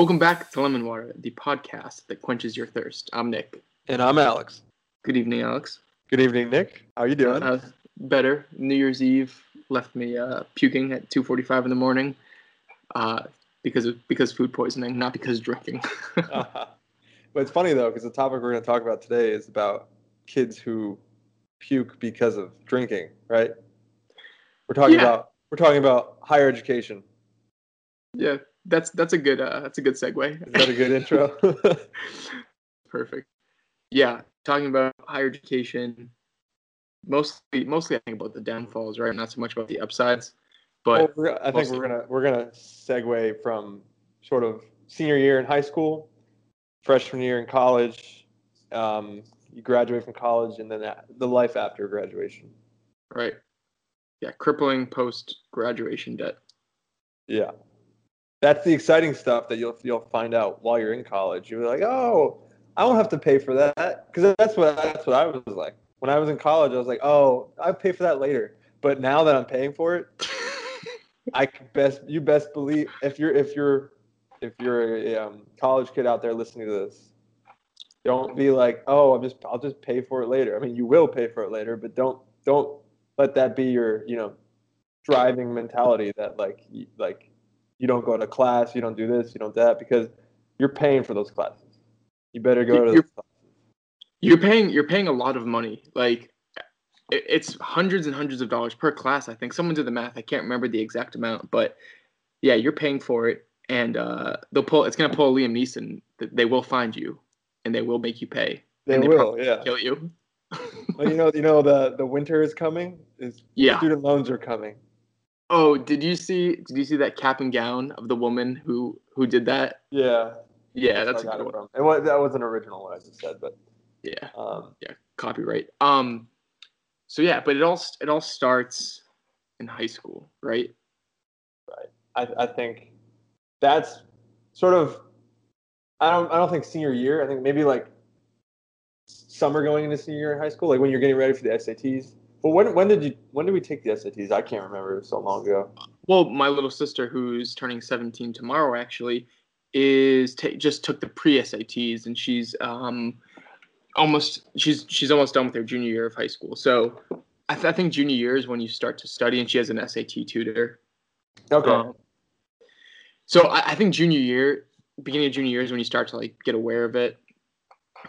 Welcome back to Lemon Water, the podcast that quenches your thirst. I'm Nick. And I'm Alex. Good evening, Alex. Good evening, Nick. How are you doing? Uh, better. New Year's Eve left me uh, puking at 2:45 in the morning, uh, because of because food poisoning, not because drinking. uh-huh. But it's funny though, because the topic we're going to talk about today is about kids who puke because of drinking, right? We're talking Yeah. about we're talking about higher education. yeah, that's that's a good uh, that's a good segue. Is that a good intro? Perfect. Yeah, talking about higher education. Mostly, mostly I think about the downfalls, right? Not so much about the upsides. well, But we're, I think we're gonna we're gonna segue from sort of senior year in high school, freshman year in college. Um, you graduate from college, and then the life after graduation. right, yeah, crippling post graduation debt. Yeah. That's the exciting stuff that you'll you'll find out while you're in college. You're like, "Oh, I don't have to pay for that." Cuz that's what that's what I was like. When I was in college, I was like, "Oh, I pay for that later." But now that I'm paying for it, I can best you best believe if you're if you're if you're a um, college kid out there listening to this, don't be like, "Oh, I'm just I'll just pay for it later." I mean, you will pay for it later, but don't don't let that be your, you know, driving mentality that like like you don't go to class, you don't do this, you don't that because you're paying for those classes. You better go to You're-. You're paying you're paying a lot of money. Like it- it's hundreds and hundreds of dollars per class. I think someone did the math. I can't remember the exact amount, but yeah, you're paying for it, and uh, they'll pull. It's gonna pull Liam Neeson. They will find you, and they will make you pay. They they will, yeah. Kill you. Well, you know, you know the the winter is coming. Is Yeah. student loans are coming. Oh, did you see? Did you see that cap and gown of the woman who who did that? Yeah, Yeah, that's I a good one. And what that wasn't original what I just said, but Yeah. um, yeah copyright um so yeah but it all it all starts in high school right? right I, I think that's sort of I don't I don't think senior year. I think maybe like summer going into senior year in high school, like when you're getting ready for the SATs. But when when did you when did we take the SATs? I can't remember. It was so long ago. well my little sister who's turning 17 tomorrow actually is ta- just took the pre-SATs and she's um almost she's she's almost done with her junior year of high school so I, th- I think junior year is when you start to study and she has an SAT tutor Okay. Um, so I, I think junior year, beginning of junior year is when you start to like get aware of it,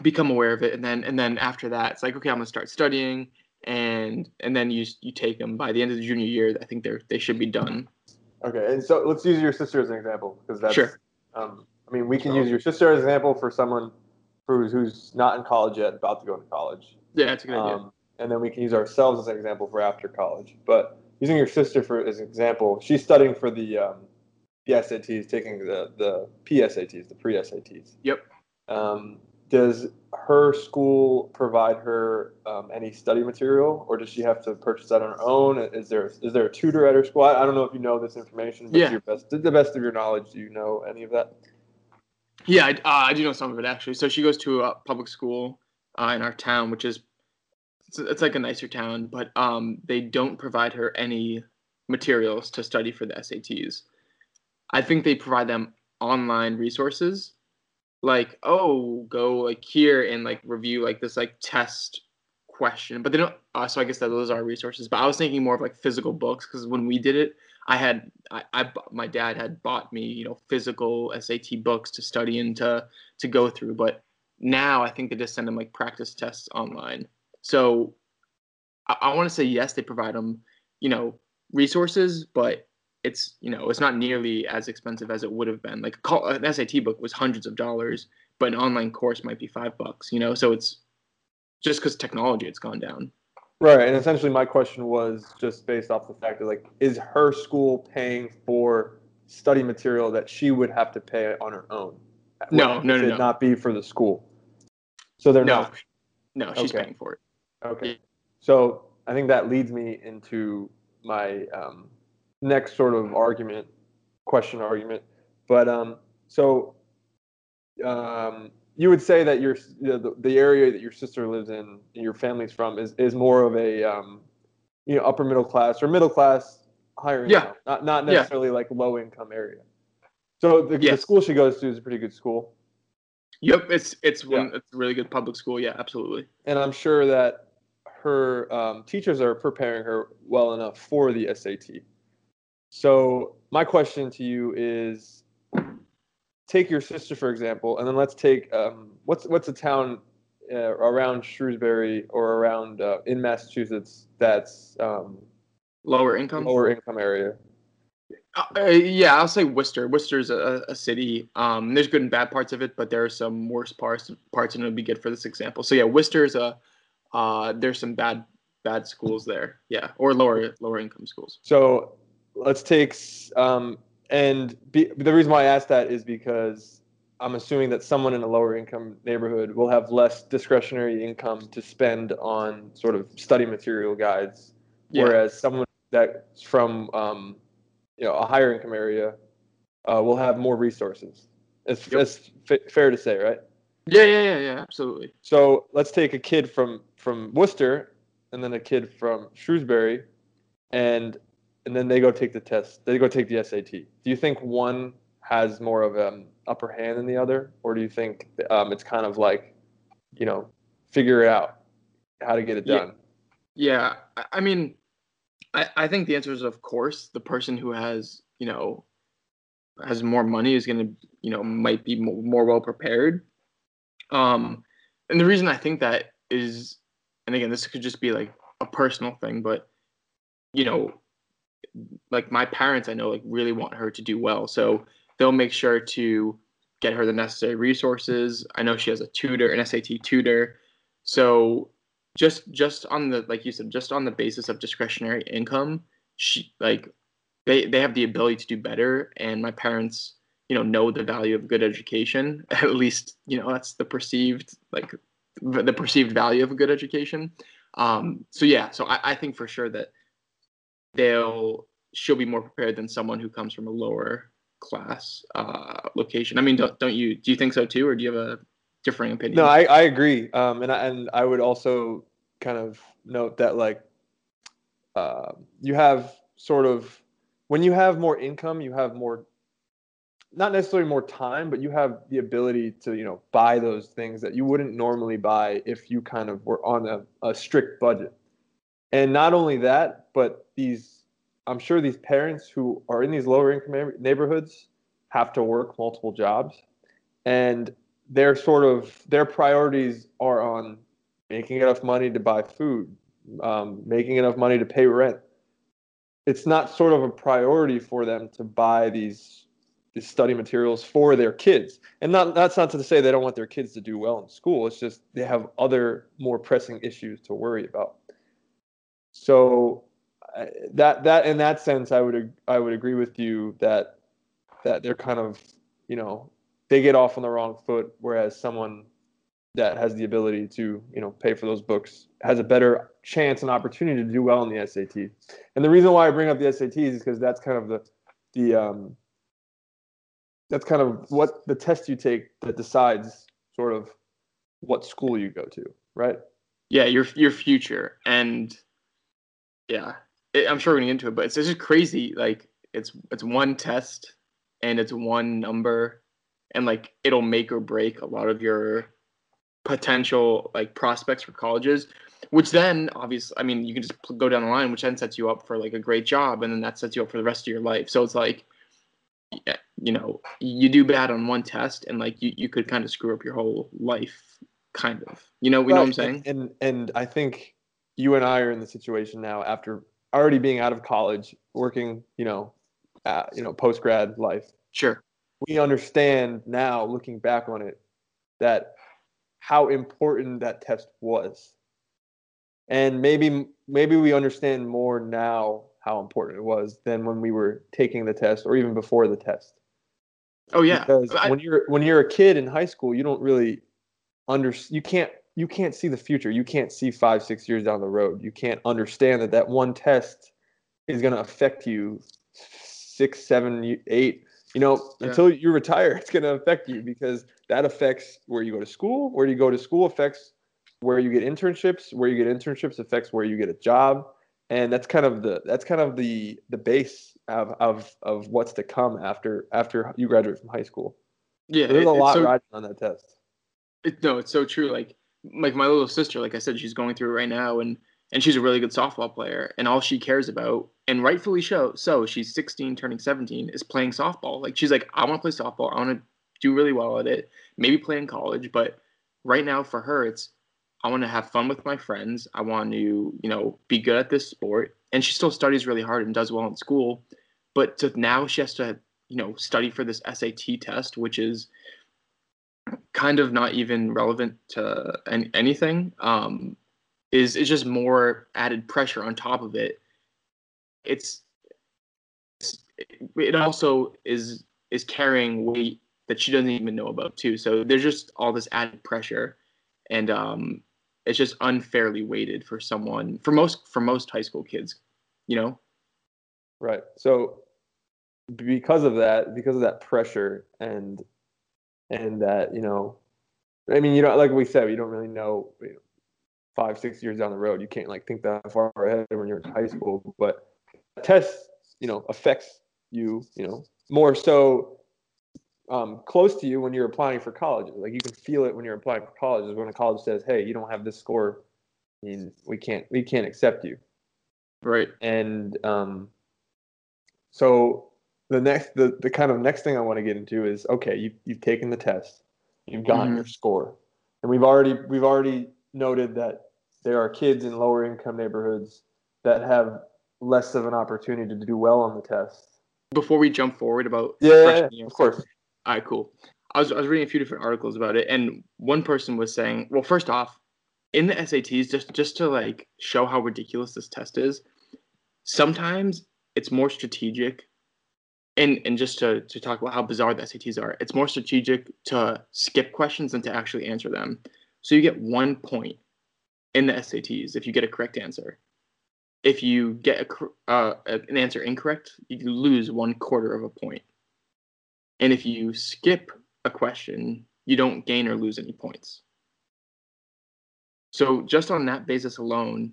become aware of it, and then and then after that, it's like okay, I'm gonna start studying, and and then you you take them. By the end of the junior year, I think they're they should be done. Okay, and so let's use your sister as an example because that's. Sure. Um, I mean, we can Sure. use your sister as an example for someone who's who's not in college yet, about to go to college, Yeah, that's a good idea. um, and then we can use ourselves as an example for after college. But using your sister for as an example, she's studying for the um, the SATs, taking the the PSATs, the pre SATs. Yep. Um, does her school provide her um, any study material, or does she have to purchase that on her own? Is there is there a tutor at her school? I, don't know if you know this information, but Yeah. to your best, to the best of your knowledge, do you know any of that? Yeah, I, uh, I do know some of it actually. So she goes to a public school uh, in our town, which is it's, it's like a nicer town, but um, they don't provide her any materials to study for the SATs. I think they provide them online resources, like oh, go like here and like review like this like test question, but they don't. Uh, so I guess that those are resources. But I was thinking more of like physical books because when we did it, I had I, I my dad had bought me you know physical SAT books to study and to to go through. But now I think they just send them like practice tests online. So I, I want to say yes, they provide them you know resources, but it's you know it's not nearly as expensive as it would have been. Like a col- an SAT book was hundreds of dollars, but an online course might be five bucks. You know, so it's just because technology it's gone down. Right, and essentially my question was just based off the fact that like, is her school paying for study material that she would have to pay on her own? No, no, no, it no. Not be for the school. So they're No, not no, she's Okay. paying for it. Okay. So I think that leads me into my um, next sort of argument, question argument. But um, so um, you would say that your you know, the, the area that your sister lives in, and your family's from, is, is more of a um, you know upper middle class or middle class, higher Yeah. income, not not Yeah. necessarily like low income area. So the, the school she goes to is a pretty good school, Yep, it's it's Yeah. one it's a really good public school. Yeah, absolutely. and I'm sure that her um, teachers are preparing her well enough for the SAT. So my question to you is, take your sister for example, and then let's take um, what's what's a town uh, around Shrewsbury or around uh, in Massachusetts that's um, Lower income. lower income area. Uh, uh, yeah, I'll say Worcester. Worcester's a, a city. Um, there's good and bad parts of it, but there are some worse parts parts, and it'll be good for this example. So yeah, Worcester's a uh, there's some bad bad schools there. Yeah, or lower lower income schools. So let's take um, and be, the reason why I asked that is because I'm assuming that someone in a lower income neighborhood will have less discretionary income to spend on sort of study material guides, Yeah. whereas someone that's from um, you know a higher income area uh, will have more resources. It's, Yep. it's fa- fair to say, right? Yeah, yeah, yeah, yeah, absolutely. So let's take a kid from from Worcester and then a kid from Shrewsbury, and and then they go take the test. They go take the SAT. Do you think one has more of an upper hand than the other, or do you think um, it's kind of like, you know, figure it out how to get it done? Yeah, I, I mean, I, I think the answer is of course the person who has you know has more money is gonna you know might be more, more well prepared. Um, and the reason I think that is, and again, this could just be like a personal thing, but you know, like my parents, I know like really want her to do well, so they'll make sure to get her the necessary resources. I know she has a tutor, an SAT tutor, so just just on the like you said just on the basis of discretionary income she like they they have the ability to do better. And my parents you know know the value of good education. At least you know that's the perceived like the perceived value of a good education. Um so yeah so i, I think for sure that they'll she'll be more prepared than someone who comes from a lower class uh location i mean don't, don't you do you think so too or do you have a differing opinion No, I, I agree. Um, and I, and I would also kind of note that like uh, you have sort of when you have more income, you have more not necessarily more time, but you have the ability to you know buy those things that you wouldn't normally buy if you kind of were on a, a strict budget. And not only that, but these I'm sure these parents who are in these lower income neighborhoods have to work multiple jobs and their sort of their priorities are on making enough money to buy food, um, making enough money to pay rent. It's not sort of a priority for them to buy these, these study materials for their kids. And not that's not to say they don't want their kids to do well in school. It's just they have other more pressing issues to worry about. So that that in that sense, I would I would agree with you that that they're kind of you know they get off on the wrong foot, whereas someone that has the ability to you know pay for those books has a better chance and opportunity to do well in the SAT. And the reason why I bring up the SATs is because that's kind of the the um, that's kind of what the test you take that decides sort of what school you go to, right? yeah your your future and yeah it, i'm sure we're gonna get into it but it's, it's just crazy like it's it's one test and it's one number and like it'll make or break a lot of your potential like prospects for colleges which then obviously i mean you can just go down the line which then sets you up for like a great job and then that sets you up for the rest of your life. So it's like you know you do bad on one test and like you, you could kind of screw up your whole life kind of. You know we know what i'm saying? And, and and I think you and I are in the situation now after already being out of college, working, you know, uh, you know, post grad life. sure We understand now, looking back on it, that how important that test was, and maybe maybe we understand more now how important it was than when we were taking the test or even before the test. oh yeah because I- when you're when you're a kid in high school, you don't really under you can't you can't see the future. You can't see five six years down the road. You can't understand that that one test is going to affect you six seven eight. You know, Yeah. until you retire, it's going to affect you because that affects where you go to school. Where you go to school affects where you get internships. Where you get internships affects where you get a job, and that's kind of the that's kind of the the base of of of what's to come after after you graduate from high school. Yeah, There's it- a lot so- riding on that test. It, no, it's so true. Like like my little sister, like I said, she's going through it right now, and and she's a really good softball player, and all she cares about, and rightfully so, so she's 16, turning 17, is playing softball. Like she's like, I want to play softball. I want to do really well at it. Maybe play in college, but right now for her, it's I want to have fun with my friends. I want to you know be good at this sport, and she still studies really hard and does well in school, but to now she has to you know study for this SAT test, which is kind of not even relevant to an- anything um, is is just more added pressure on top of it. It's, it's it also is is carrying weight that she doesn't even know about too. So there's just all this added pressure, and um, it's just unfairly weighted for someone for most for most high school kids, you know. Right. So because of that, because of that pressure and and that, you know, I mean, you know, like we said, you don't really know, you know five, six years down the road. You can't like think that far ahead when you're in high school. But test, you know, affects you, you know, more so um, close to you when you're applying for colleges. Like you can feel it when you're applying for colleges. When a college says, "Hey, you don't have this score, I mean, we can't we can't accept you." Right. and um, so the next the, the kind of next thing i want to get into is okay you, you've taken the test you've gotten Mhm. your score and we've already we've already noted that there are kids in lower income neighborhoods that have less of an opportunity to do well on the test Before we jump forward about yeah, year of course All right, cool. I was, I was reading a few different articles about it, and one person was saying, well, first off, in the SATs, just just to like show how ridiculous this test is, sometimes it's more strategic, and and just to to talk about how bizarre the SATs are, it's more strategic to skip questions than to actually answer them. So you get one point in the SATs if you get a correct answer. If you get a, uh, an answer incorrect, you lose one quarter of a point. And if you skip a question, you don't gain or lose any points. So just on that basis alone,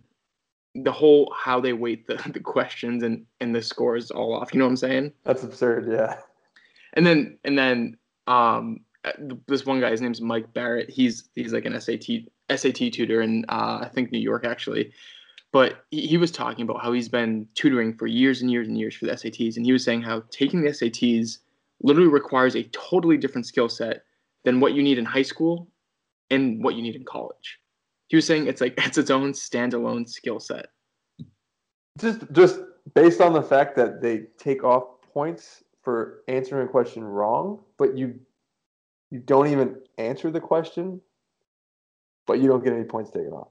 the whole how they weight the, the questions and, and the scores all off. You know what I'm saying? that's absurd yeah And then and then um this one guy, his name's Mike Barrett. He's he's like an SAT SAT tutor in uh, I think New York actually. But he, he was talking about how he's been tutoring for years and years and years for the SATs, and he was saying how taking the SATs literally requires a totally different skill set than what you need in high school and what you need in college. He was saying it's like it's its own standalone skill set. just just based on the fact that they take off points for answering a question wrong, but you you don't even answer the question, but you don't get any points taken off.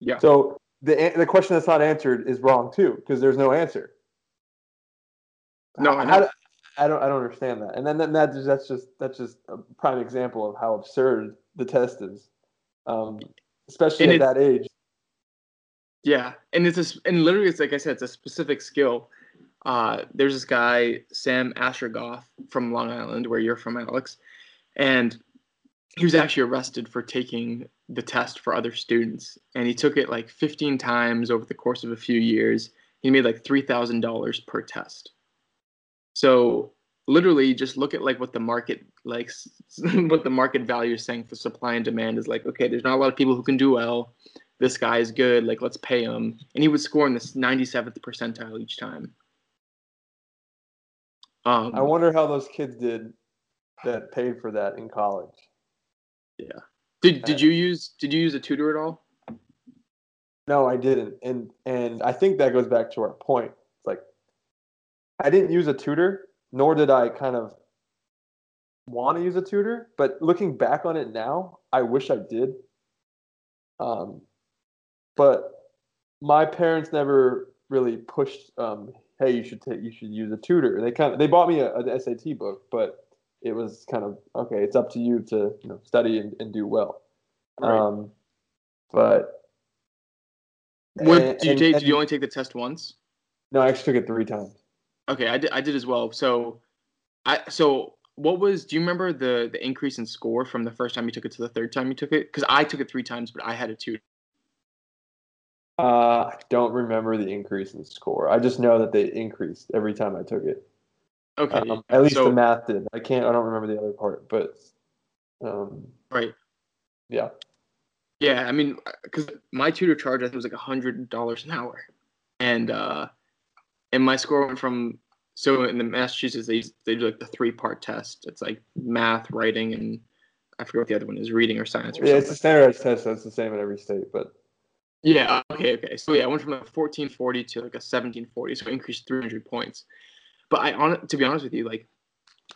Yeah. So the the question that's not answered is wrong too because there's no answer. No, I do- I don't I don't understand that. And then, then that that's just that's just a prime example of how absurd the test is, um, especially And at that age. Yeah, and it's a, s- and literally it's like I said, it's a specific skill. Uh, there's this guy Sam Eshaghoff from Long Island, where you're from, Alex, and he was actually arrested for taking the test for other students, and he took it like 15 times over the course of a few years. He made like three thousand dollars per test. So literally, just look at like what the market like, what the market value is saying for supply and demand is like. Okay, there's not a lot of people who can do well this guy is good, like let's pay him. And he would score in this 97th percentile each time. Um, I wonder how those kids did that paid for that in college. Yeah. Did did you use did you use a tutor at all? No, I didn't. And and I think that goes back to our point. It's like I didn't use a tutor, nor did I kind of want to use a tutor. But looking back on it now, I wish I did. Um, but my parents never really pushed. Um, hey, you should take, you should use a tutor. They kind of they bought me a, an SAT book, but it was kind of okay. It's up to you to you know study and, and do well. Right. Um, but What, and- did you take? and- Did you only take the test once? no, I actually took it three times. Okay, I did. I did as well. So, I so what was? Do you remember the the increase in score from the first time you took it to the third time you took it? Because I took it three times, but I had a tutor. Uh, I don't remember the increase in score. I just know that they increased every time I took it. Okay. Um, at least so, the math did. I can't. I don't remember the other part, but um, right. yeah. Yeah, I mean, because my tutor charge I think was like a hundred dollars an hour, and uh, and my score went from so in the Massachusetts they they do like the three part test. It's like math, writing, and I forget what the other one is, reading or science or something. Yeah, something. it's a standardized test. So it's the same in every state, but Yeah. Okay. Okay. So yeah, I went from like 1440 to like a 1740, so I increased 300 points. But I on to be honest with you, like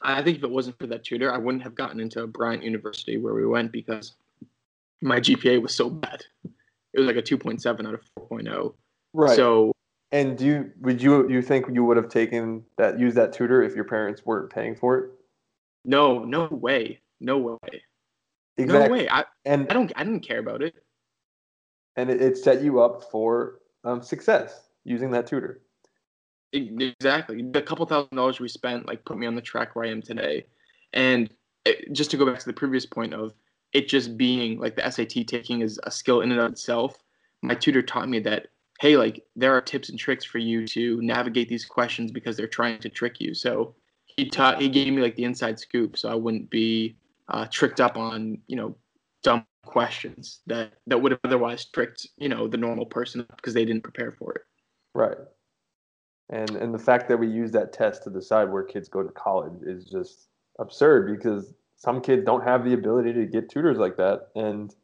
I think if it wasn't for that tutor, I wouldn't have gotten into Bryant University where we went because my GPA was so bad. It was like a 2.7 out of 4.0. right. So and do you would you you think you would have taken that used that tutor if your parents weren't paying for it? no, no way, no way, Exactly. no way. I And I don't I didn't care about it. and it, it set you up for um, success using that tutor. Exactly. The couple thousand dollars we spent like put me on the track where I am today. And it, just to go back to the previous point of it just being like the SAT taking is a skill in and of itself, my tutor taught me that hey, like there are tips and tricks for you to navigate these questions because they're trying to trick you. So he taught he gave me like the inside scoop so I wouldn't be uh, tricked up on, you know, dumb questions that that would have otherwise tricked, you know, the normal person because they didn't prepare for it. Right. And and the fact that we use that test to decide where kids go to college is just absurd because some kids don't have the ability to get tutors like that and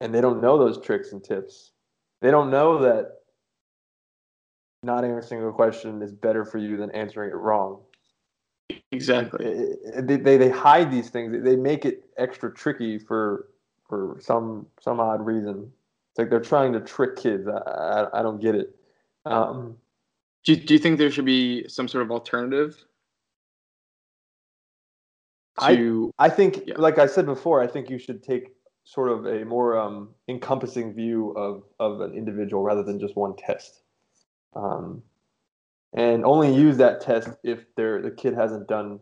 and they don't know those tricks and tips. They don't know that not answering a question is better for you than answering it wrong. Exactly. They, they, they hide these things. They make it extra tricky for for some some odd reason. It's like they're trying to trick kids. I, I, I don't get it. Um, Do you, do you think there should be some sort of alternative I- I think, Yeah. like I said before, I think you should take sort of a more um, encompassing view of, of an individual rather than just one test. Um, and only use that test if the kid hasn't done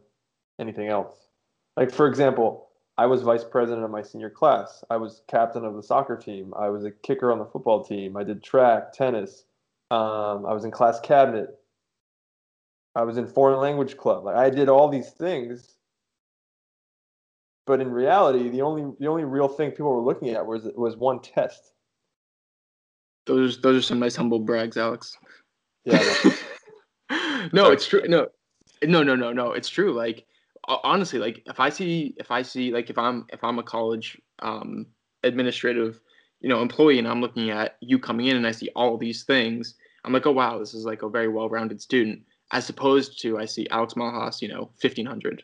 anything else. Like, for example, I was vice president of my senior class. I was captain of the soccer team. I was a kicker on the football team. I did track, tennis. Um, I was in class cabinet. I was in foreign language club. Like I did all these things but in reality, the only the only real thing people were looking at was was one test. those those are some nice humble brags, Alex. Yeah, no, it's true. No, no, no, no, no. It's true. Like honestly, like if I see if I see like if I'm if I'm a college um administrative, you know, employee and I'm looking at you coming in and I see all these things, I'm like, oh wow, this is like a very well-rounded student. As opposed to I see Alex Malhas, you know, fifteen hundred.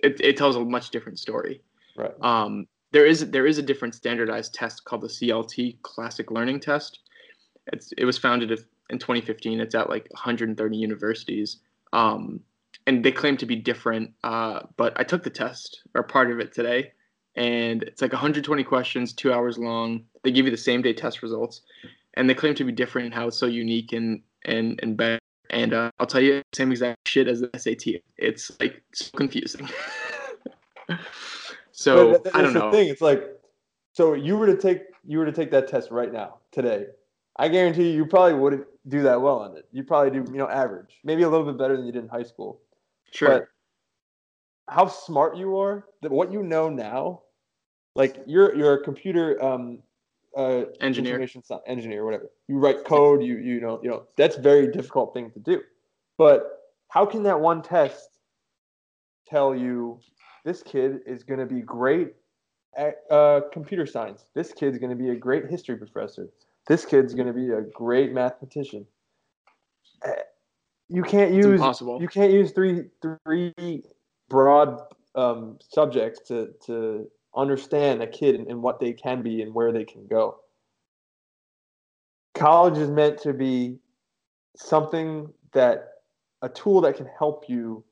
It it tells a much different story. right. Um, there is there is a different standardized test called the CLT Classic Learning Test. It's it was founded in 2015. It's at like 130 universities, um, and they claim to be different. Uh, but I took the test or part of it today, and it's like 120 questions, two hours long. They give you the same day test results, and they claim to be different in how it's so unique and and and better. And uh, I'll tell you, same exact shit as the SAT. It's like so confusing. so But that- I don't know. thing. It's like, so you were to take you were to take that test right now today. I guarantee you, you probably wouldn't do that well on it. You probably do, you know, average, maybe a little bit better than you did in high school. Sure. But how smart you are, that what you know now, like you're you're a computer um, uh, Engineer. engineer, whatever. You write code. You you know you know that's a very difficult thing to do. But how can that one test tell you this kid is going to be great at uh, computer science? This kid's going to be a great history professor. This kid's going to be a great mathematician. Eh, You can't use you can't use three three broad um, subjects to to understand a kid and, and what they can be and where they can go. College is meant to be something that a tool that can help you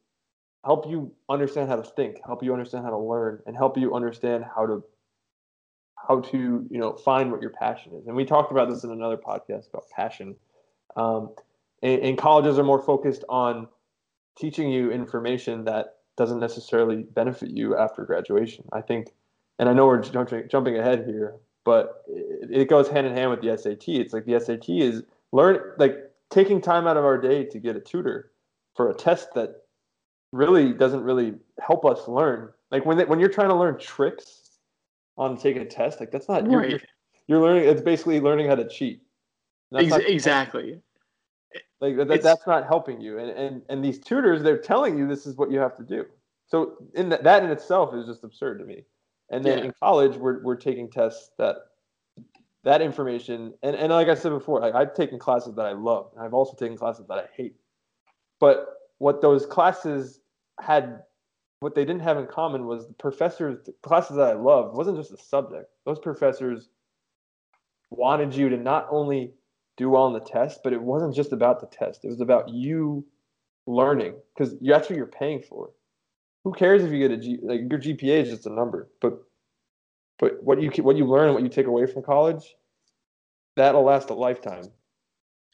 help you understand how to think, help you understand how to learn, and help you understand how to how to you know find what your passion is. And we talked about this in another podcast about passion. Um, and, and colleges are more focused on teaching you information that doesn't necessarily benefit you after graduation. I think, and I know we're jumping jumping ahead here, but it, it goes hand in hand with the SAT. It's like the SAT is learn like taking time out of our day to get a tutor for a test that really doesn't really help us learn. Like when they, when you're trying to learn tricks on taking a test, like that's not Right. you're, you're learning. It's basically learning how to cheat. That's Ex- not- exactly. like that, It's- that's not helping you. And, and and these tutors, they're telling you this is what you have to do. So in that, that in itself is just absurd to me. And then Yeah. in college, we're we're taking tests that that information and, and like I said before, like I've taken classes that I love, and I've also taken classes that I hate. But what those classes had, what they didn't have in common was the professors, the classes that I loved wasn't just the subject. Those professors wanted you to not only do well on the test, but it wasn't just about the test. It was about you learning because that's what you're paying for. Who cares if you get a G? Like your GPA is just a number, but but what you what you learn and what you take away from college, that'll last a lifetime.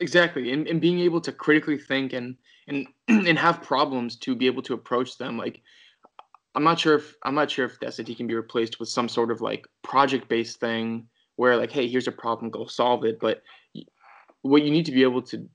Exactly, and, and being able to critically think and and and have problems to be able to approach them. Like, I'm not sure if I'm not sure if the SAT can be replaced with some sort of like project based thing where like, hey, here's a problem, go solve it. But what you need to be able to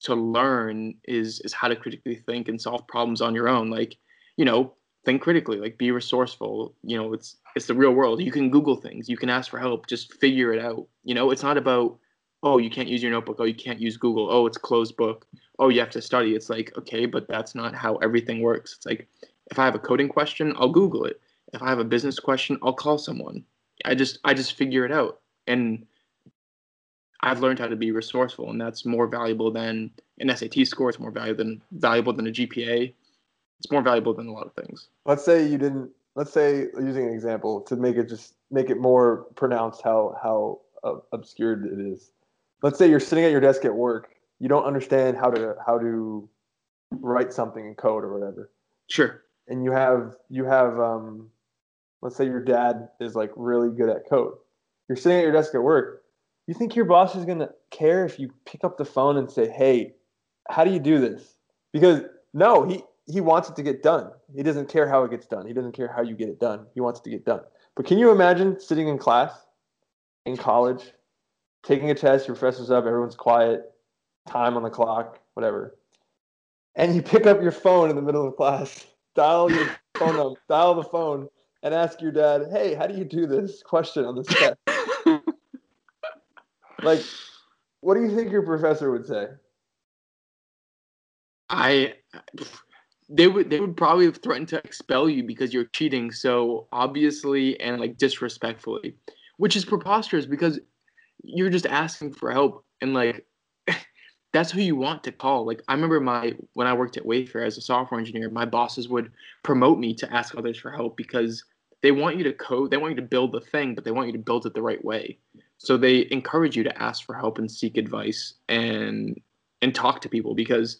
to learn is is how to critically think and solve problems on your own. Like, you know, think critically, like be resourceful. You know, it's it's the real world. You can Google things, you can ask for help, just figure it out. You know, it's not about oh, you can't use your notebook. Oh, you can't use Google. Oh, it's closed book. Oh, you have to study. It's like, okay, but that's not how everything works. It's like, if I have a coding question, I'll Google it. If I have a business question, I'll call someone. I just, I just figure it out. And I've learned how to be resourceful, and that's more valuable than an SAT score. It's more valuable than valuable than a GPA. It's more valuable than a lot of things. Let's say you didn't. Let's say using an example to make it just make it more pronounced how how uh, obscured it is. Let's say you're sitting at your desk at work. You don't understand how to how to write something in code or whatever. Sure. and you have you have um let's say your dad is like really good at code you're sitting at your desk at work you think your boss is going to care if you pick up the phone and say hey how do you do this because no he he wants it to get done he doesn't care how it gets done he doesn't care how you get it done he wants it to get done but can you imagine sitting in class in college taking a test your professor's up everyone's quiet time on the clock whatever and you pick up your phone in the middle of class, dial your phone up, dial the phone, and ask your dad, "Hey, how do you do this question on this test?" like, what do you think your professor would say? I they would they would probably have threatened to expel you because you're cheating so obviously and like disrespectfully, which is preposterous because you're just asking for help and like that's who you want to call. Like I remember my when I worked at Wayfair as a software engineer, my bosses would promote me to ask others for help because they want you to code, they want you to build the thing, but they want you to build it the right way. So they encourage you to ask for help and seek advice and and talk to people because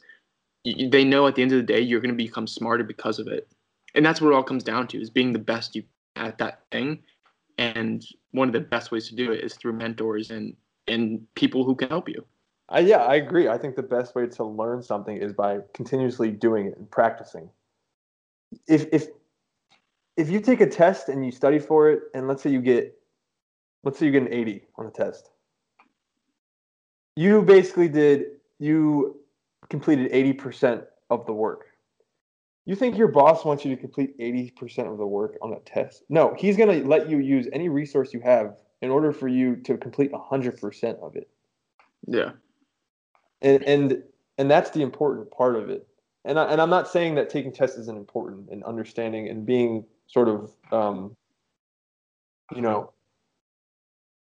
they know at the end of the day you're going to become smarter because of it and that's what it all comes down to is being the best you at that thing and one of the best ways to do it is through mentors and and people who can help you I, yeah, I agree. I think the best way to learn something is by continuously doing it and practicing. If if if you take a test and you study for it, and let's say you get, let's say you get an 80 on the test, you basically did you completed 80% of the work. You think your boss wants you to complete 80% of the work on a test? No, he's going to let you use any resource you have in order for you to complete 100% of it yeah and and and that's the important part of it. And I, and I'm not saying that taking tests isn't important and understanding and being sort of um, you know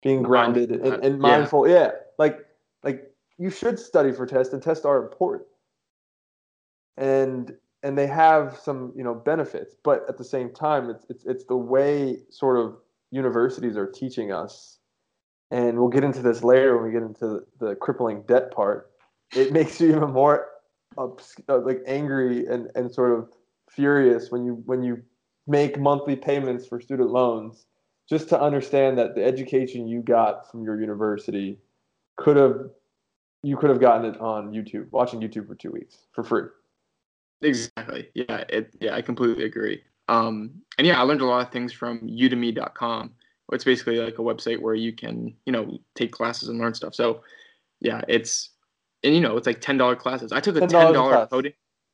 being grounded and, and Yeah. mindful. Yeah, like like you should study for tests, and tests are important. And and they have some you know benefits, but at the same time, it's it's it's the way sort of universities are teaching us. And we'll get into this later when we get into the crippling debt part it makes you even more uh, like angry and, and sort of furious when you when you make monthly payments for student loans just to understand that the education you got from your university could have you could have gotten it on YouTube watching YouTube for two weeks for free. exactly yeah it yeah i completely agree um and yeah i learned a lot of things from udemy.com It's basically like a website where you can, you know, take classes and learn stuff. So, yeah, it's and you know, it's like ten dollar classes. I took a $10 ten a coding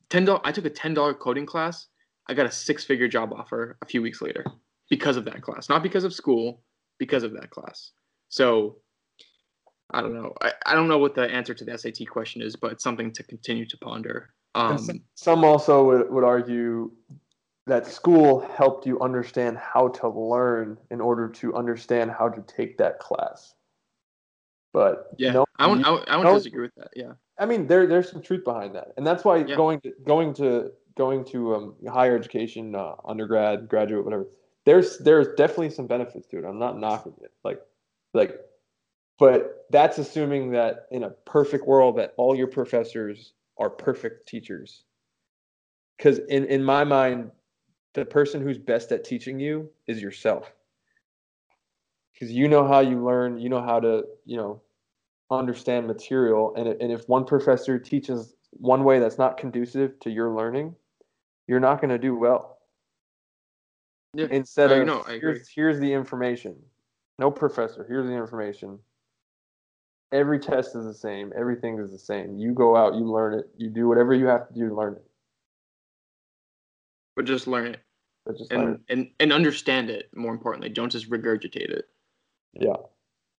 ten dollars. I took a ten dollar coding class. I got a six figure job offer a few weeks later because of that class, not because of school, because of that class. So, I don't know. I, I don't know what the answer to the SAT question is, but it's something to continue to ponder. Um, some also would, would argue that school helped you understand how to learn in order to understand how to take that class. But yeah, no, I won't. you- I won't, I won't no- disagree with that. Yeah. I mean, there there's some truth behind that, and that's why Yeah. going to going to going to um, higher education, uh, undergrad, graduate, whatever. There's there's definitely some benefits to it. I'm not knocking it, like like, but that's assuming that in a perfect world that all your professors are perfect teachers. Because in in my mind, the person who's best at teaching you is yourself. Because you know how you learn, you know how to you know understand material and, and if one professor teaches one way that's not conducive to your learning you're not going to do well Yeah. instead I of know, here's, here's the information no professor here's the information every test is the same everything is the same you go out you learn it you do whatever you have to do to learn it But just learn it but just learn and, and and understand it. More importantly, don't just regurgitate it. it yeah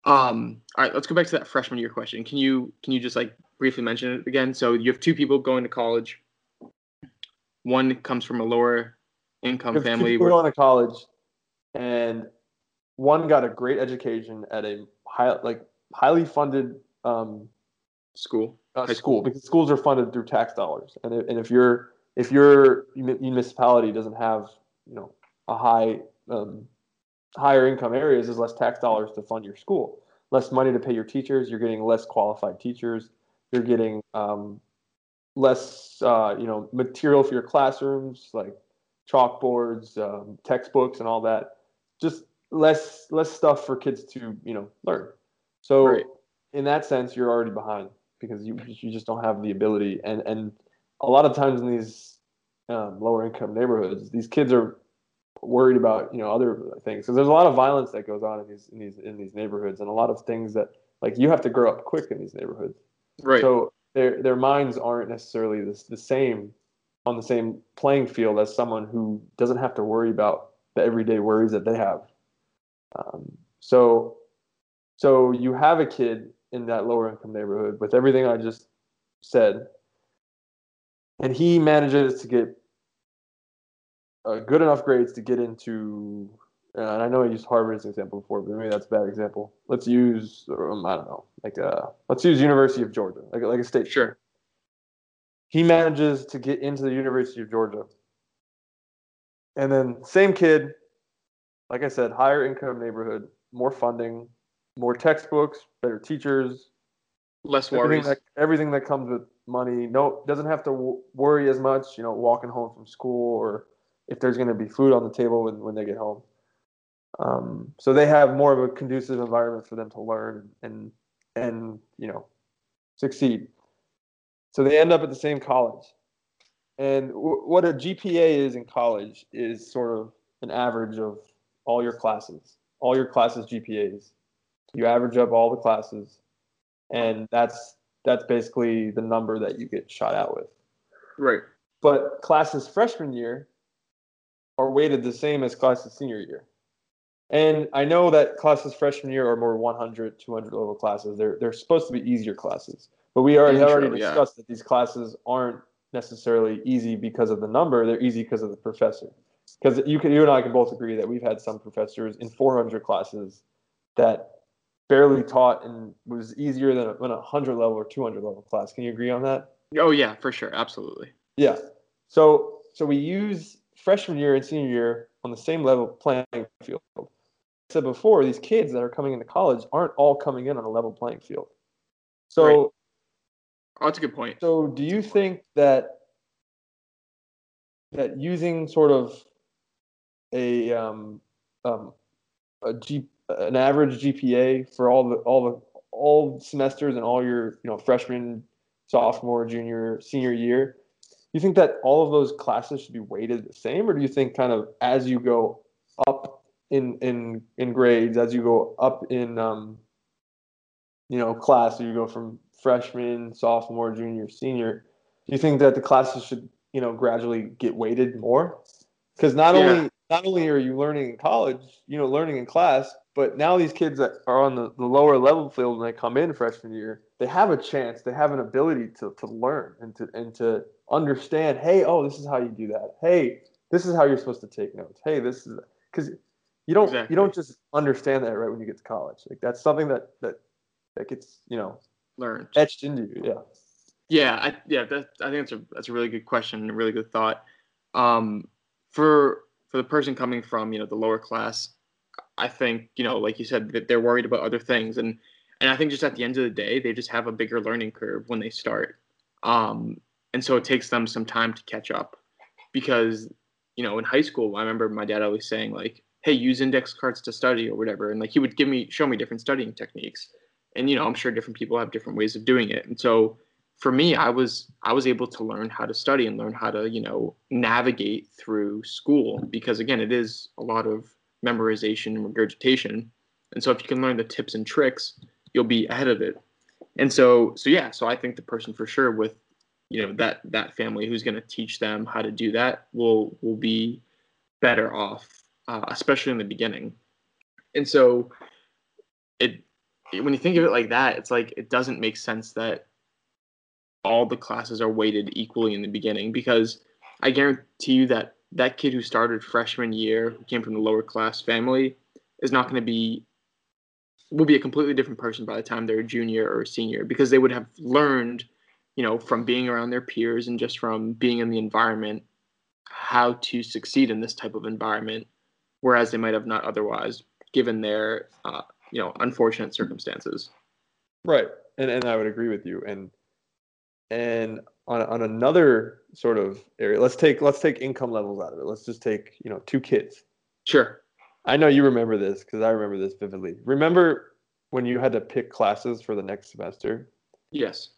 Um. All right, let's go back to that freshman year question. Can you can you just like briefly mention it again? So you have two people going to college. One comes from a lower income two family. going to college and one got a great education at a high like highly funded um, school. uh, High school because schools are funded through tax dollars, and if, and if your if your municipality doesn't have you know a high um, higher income areas, there's less tax dollars to fund your school, less money to pay your teachers. You're getting less qualified teachers. You're getting um, less uh, you know material for your classrooms like chalkboards, um, textbooks, and all that. Just less less stuff for kids to you know learn. So Right. in that sense, you're already behind because you you just don't have the ability. And and a lot of times in these um, lower income neighborhoods, these kids are worried about you know other things. So there's a lot of violence that goes on in these in these in these neighborhoods, and a lot of things that like you have to grow up quick in these neighborhoods. Right. So their their minds aren't necessarily the, the same on the same playing field as someone who doesn't have to worry about the everyday worries that they have. Um, so so you have a kid in that lower income neighborhood with everything I just said, and he manages to get uh, good enough grades to get into. And I know I used Harvard as an example before, but maybe that's a bad example. Let's use um, I don't know, like uh, let's use University of Georgia, like like a state. sure. He manages to get into the University of Georgia, and then same kid, like I said, higher income neighborhood, more funding, more textbooks, better teachers, Less everything worries. that everything that comes with money. No, doesn't have to w- worry as much. You know, walking home from school or if there's going to be food on the table when, when they get home. Um, so they have more of a conducive environment for them to learn and and you know succeed. So they end up at the same college. And w- what a GPA is in college is sort of an average of all your classes, all your classes GPAs. You average up all the classes, and that's that's basically the number that you get shot out with. right. But classes freshman year are weighted the same as classes senior year. And I know that classes freshman year are more 100, 200 level classes. They're they're supposed to be easier classes. But we already Intro, already yeah. discussed that these classes aren't necessarily easy because of the number. They're easy because of the professor. Because you can you and I can both agree that we've had some professors in 400 classes that barely taught and was easier than a, than a 100 level or 200 level class. Can you agree on that? Oh yeah, for sure. Absolutely. Yeah. So so we use freshman year and senior year on the same level playing field. I said before, these kids that are coming into college aren't all coming in on a level playing field. So Right. Oh, that's a good point. so do you think that that using sort of a um, um, a G, an average GPA for all the all the all semesters and all your you know freshman, sophomore, junior, senior year, you think that all of those classes should be weighted the same, or do you think kind of as you go up in in in grades as you go up in um, you know class. So you go from freshman, sophomore, junior, senior. Do you think that the classes should you know gradually get weighted more? Because not Yeah. only not only are you learning in college, you know, learning in class, but now these kids that are on the, the lower level field when they come in freshman year, they have a chance, they have an ability to, to learn and to and to understand, hey, oh, this is how you do that. Hey, this is how you're supposed to take notes. Hey, this is because you don't Exactly. you don't just understand that right when you get to college. Like that's something that that that gets, you know, Learned. etched into you. Yeah. Yeah, I yeah, that I think that's a that's a really good question and a really good thought. Um, for for the person coming from you know the lower class, I think you know like you said that they're worried about other things. And and I think just at the end of the day they just have a bigger learning curve when they start, um, and so it takes them some time to catch up, because you know in high school I remember my dad always saying like hey use index cards to study or whatever. And like he would give me show me different studying techniques, and you know I'm sure different people have different ways of doing it. And so for me i was i was able to learn how to study and learn how to you know navigate through school because again it is a lot of memorization and regurgitation. And so if you can learn the tips and tricks you'll be ahead of it. And so so yeah so i think the person for sure with you know that that family who's going to teach them how to do that will will be better off uh, especially in the beginning. And so it when you think of it like that it's like it doesn't make sense that all the classes are weighted equally in the beginning because I guarantee you that that kid who started freshman year, who came from the lower class family, is not going to be will be a completely different person by the time they're a junior or a senior because they would have learned, you know, from being around their peers and just from being in the environment how to succeed in this type of environment, whereas they might have not otherwise given their uh, you know unfortunate circumstances. Right. And and I would agree with you. And and on on another sort of area, let's take let's take income levels out of it. Let's just take, you know, two kids. Sure. I know you remember this because I remember this vividly. Remember when you had to pick classes for the next semester? Yes.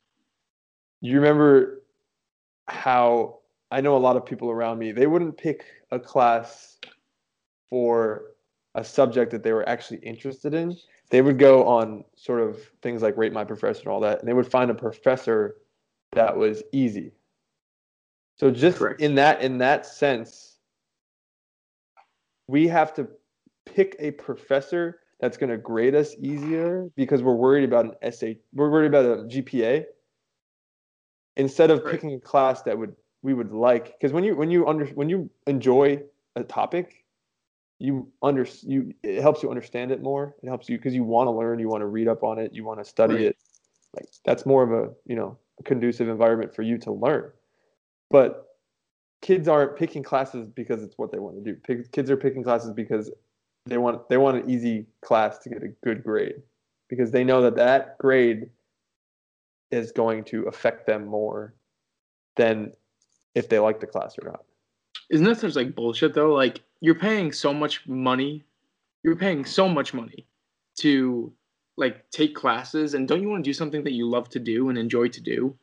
You remember how I know a lot of people around me, they wouldn't pick a class for a subject that they were actually interested in. They would go on sort of things like Rate My Professor and all that, and they would find a professor that was easy. So just Correct. in that in that sense, we have to pick a professor that's going to grade us easier because we're worried about an essay. We're worried about a GPA instead of Right. picking a class that would we would like. Because when you when you under when you enjoy a topic, you under you it helps you understand it more. It helps you because you want to learn, you want to read up on it, you want to study Right. it. Like that's more of a you know conducive environment for you to learn. But kids aren't picking classes because it's what they want to do. Kids are picking classes because they want they want an easy class to get a good grade because they know that that grade is going to affect them more than if they like the class or not. Isn't that such like bullshit though? Like you're paying so much money, you're paying so much money to like take classes, and don't you want to do something that you love to do and enjoy to do?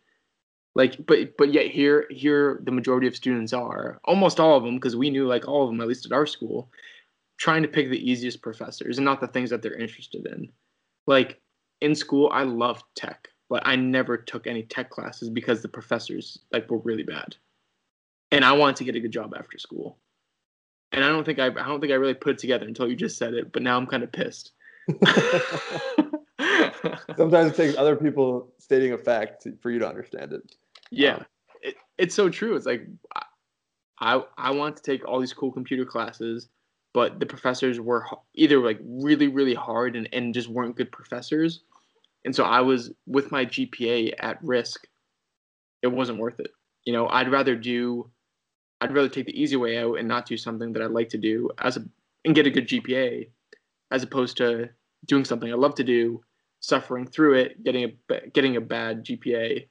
Like, but but yet here here the majority of students are almost all of them because we knew like all of them at least at our school, trying to pick the easiest professors and not the things that they're interested in. Like in school, I loved tech, but I never took any tech classes because the professors like were really bad and I wanted to get a good job after school. And I don't think I, I don't think I really put it together until you just said it. But now I'm kind of pissed. Sometimes it takes other people stating a fact for you to understand it. yeah, um, it, it's so true. It's like I I want to take all these cool computer classes, but the professors were either like really really hard and, and just weren't good professors, and so I was with my GPA at risk. It wasn't worth it. You know, I'd rather do, I'd rather take the easy way out and not do something that I'd like to do as a and get a good GPA, as opposed to doing something I love to do, suffering through it, getting a getting a bad GPA,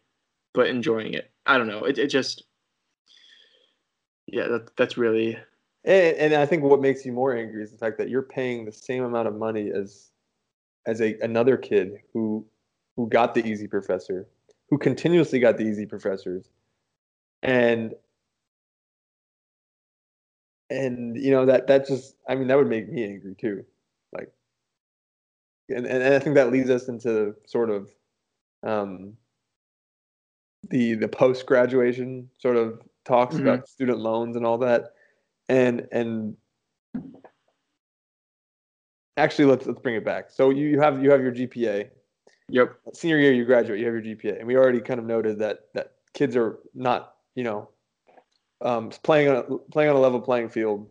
but enjoying it. I don't know. It it just, yeah, that that's really And, and I think what makes you more angry is the fact that you're paying the same amount of money as as a another kid who who got the easy professor, who continuously got the easy professors, and and you know that that just I mean that would make me angry too, like, and and I think that leads us into sort of um, the the post graduation sort of talks Mhm. about student loans and all that, and and actually let's let's bring it back. So you, you have you have your GPA. Yep. Senior year you graduate, you have your GPA, and we already kind of noted that that kids are not you know um, playing on a, playing on a level playing field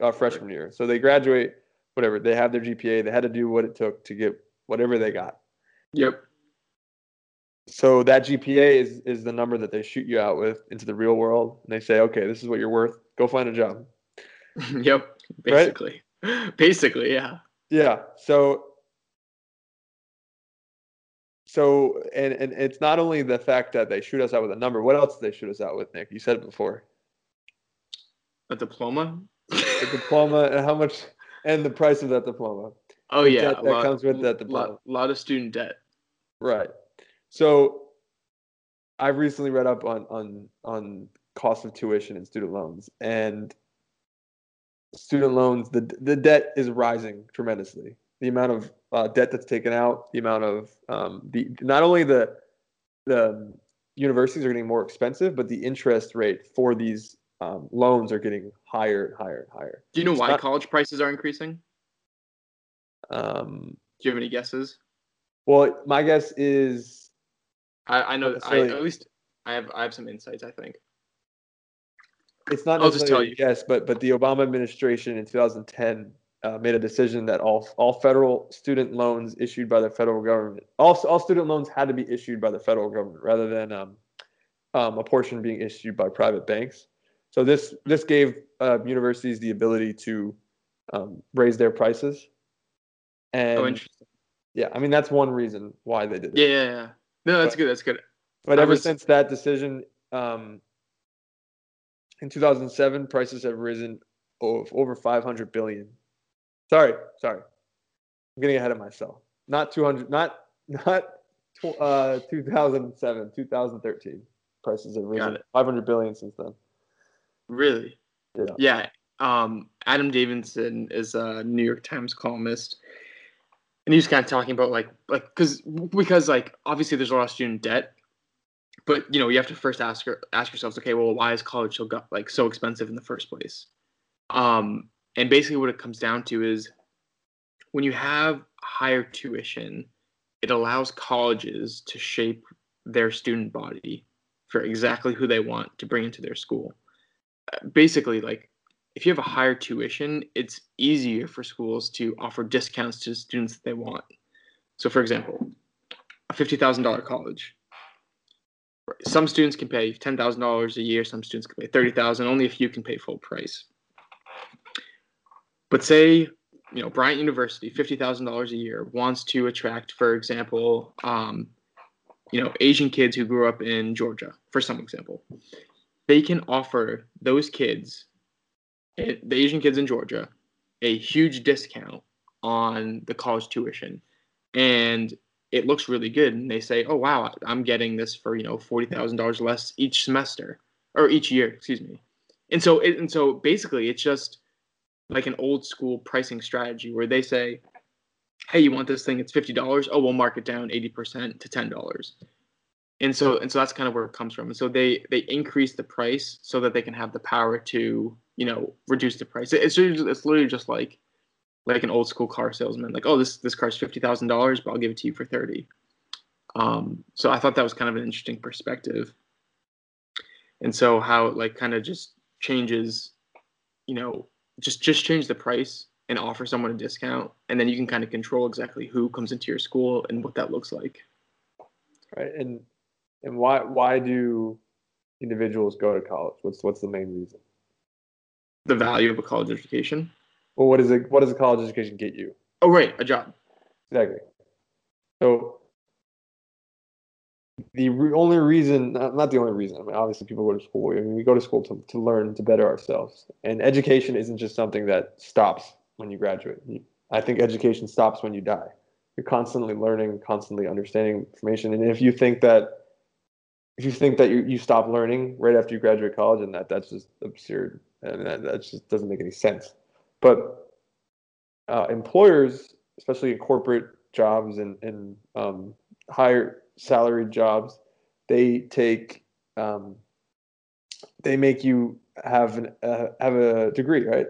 uh, freshman year. So they graduate, whatever they have their GPA, they had to do what it took to get whatever they got. Yep. So that GPA is is the number that they shoot you out with into the real world, and they say, okay, this is what you're worth. Go find a job. yep. Right? Basically. Basically, yeah. Yeah. So so and and it's not only the fact that they shoot us out with a number. What else do they shoot us out with, Nick? You said it before. A diploma. a diploma and how much and the price of that diploma. oh yeah, debt that comes with that diploma. Lot, lot of student debt. Right. So I've recently read up on on on cost of tuition and student loans and student loans the the debt is rising tremendously. The amount of uh, debt that's taken out, the amount of um, the not only the the universities are getting more expensive, but the interest rate for these um, loans are getting higher and higher and higher. Do you know It's why not- college prices are increasing? Um, Do you have any guesses? well, my guess is I, I know. I, at least I have. I have some insights. I think. it's not I'll just tell you. yes, but but the Obama administration in 2010 uh, made a decision that all all federal student loans issued by the federal government, all all student loans had to be issued by the federal government rather than um, um, a portion being issued by private banks. So this this gave uh, universities the ability to um, raise their prices. And oh, interesting. yeah, I mean that's one reason why they did it. Yeah, yeah, yeah. No, that's But- good. That's good. But I ever was- since that decision, um, in 2007, prices have risen over 500 billion. Sorry, sorry, I'm getting ahead of myself. Not 200, not not uh, 2007, 2013. Prices have risen 500 billion since then. Really? Yeah. Yeah. Um, Adam Davidson is a New York Times columnist, and he was kind of talking about like like because because like obviously there's a lot of student debt, but you know you have to first ask ask yourselves, okay, well why is college so got like so expensive in the first place? Um, and basically what it comes down to is when you have higher tuition, it allows colleges to shape their student body for exactly who they want to bring into their school basically like if you have a higher tuition it's easier for schools to offer discounts to students that they want. So for example a $50000 college. Some students can pay $10000 a year some students can pay 30000 only a few can pay full price. But say you know bryant university $50000 a year wants to attract for example um, you know asian kids who grew up in georgia for some example they can offer those kids, eh, the Asian kids in Georgia, a huge discount on the college tuition, and it looks really good. And they say, "Oh wow, I'm getting this for you know forty thousand dollars less each semester or each year, excuse me." And so, it, and so basically, it's just like an old school pricing strategy where they say, "Hey, you want this thing? It's fifty dollars. Oh, we'll mark it down eighty percent to ten dollars." And so and so that's kind of where it comes from. And so they they increase the price so that they can have the power to you know reduce the price. It's it's literally just like like an old school car salesman like oh this this car's $50000 but i'll give it to you for 30 um so i thought that was kind of an interesting perspective. And so how it like kind of just changes you know just just change the price and offer someone a discount and then you can kind of control exactly who comes into your school and what that looks like. Right. And and why why do individuals go to college? What's what's the main reason? the value of a college education Well, what is it? What does a college education get you? Oh, right, a job. Exactly. So the re- only reason, not, not the only reason. I mean, obviously, people go to school. I mean, we go to school to, to learn to better ourselves. And education isn't just something that stops when you graduate. You- I think education stops when you die. You're constantly learning, constantly understanding information. And if you think that, if you think that you, you stop learning right after you graduate college, and that that's just absurd. and that, that just doesn't make any sense. But uh, employers, especially in corporate jobs and, and um, higher salaried jobs, they take um, they make you have an uh, have a degree, right?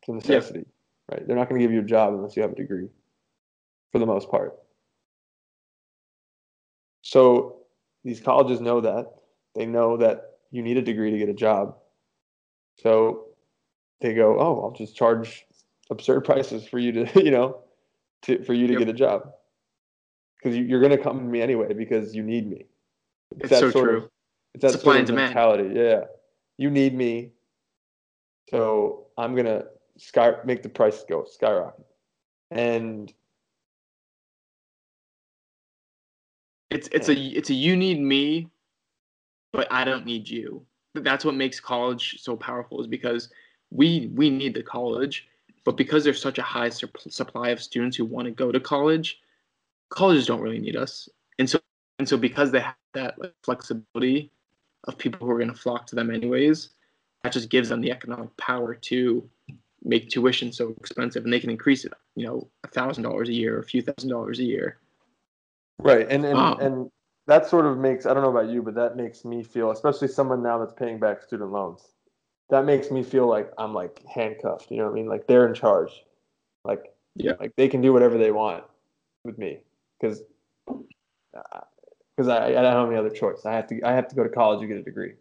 It's a necessity, yeah. right? They're not going to give you a job unless you have a degree, for the most part. So these colleges know that they know that you need a degree to get a job. So they go, oh, I'll just charge absurd prices for you to, you know, to, for you to yep. get a job because you, are going to come to me anyway because you need me. It's, it's so true. Of, it's that Supply sort of mentality. Yeah, you need me, so I'm gonna sky make the price go skyrocket, and it's it's a it's a you need me, but I don't need you. That's what makes college so powerful is because we we need the college, but because there's such a high su- supply of students who want to go to college, colleges don't really need us. And so and so because they have that like, flexibility of people who are going to flock to them anyways, that just gives them the economic power to make tuition so expensive and they can increase it, you know, a thousand dollars a year, a few thousand dollars a year. Right. And and, um, and that sort of makes I don't know about you, but that makes me feel, especially someone now that's paying back student loans that makes me feel like I'm like handcuffed. You know what I mean? Like they're in charge. Like yeah, like they can do whatever they want with me because because uh, I, I don't have any other choice. I have to I have to go to college to get a degree.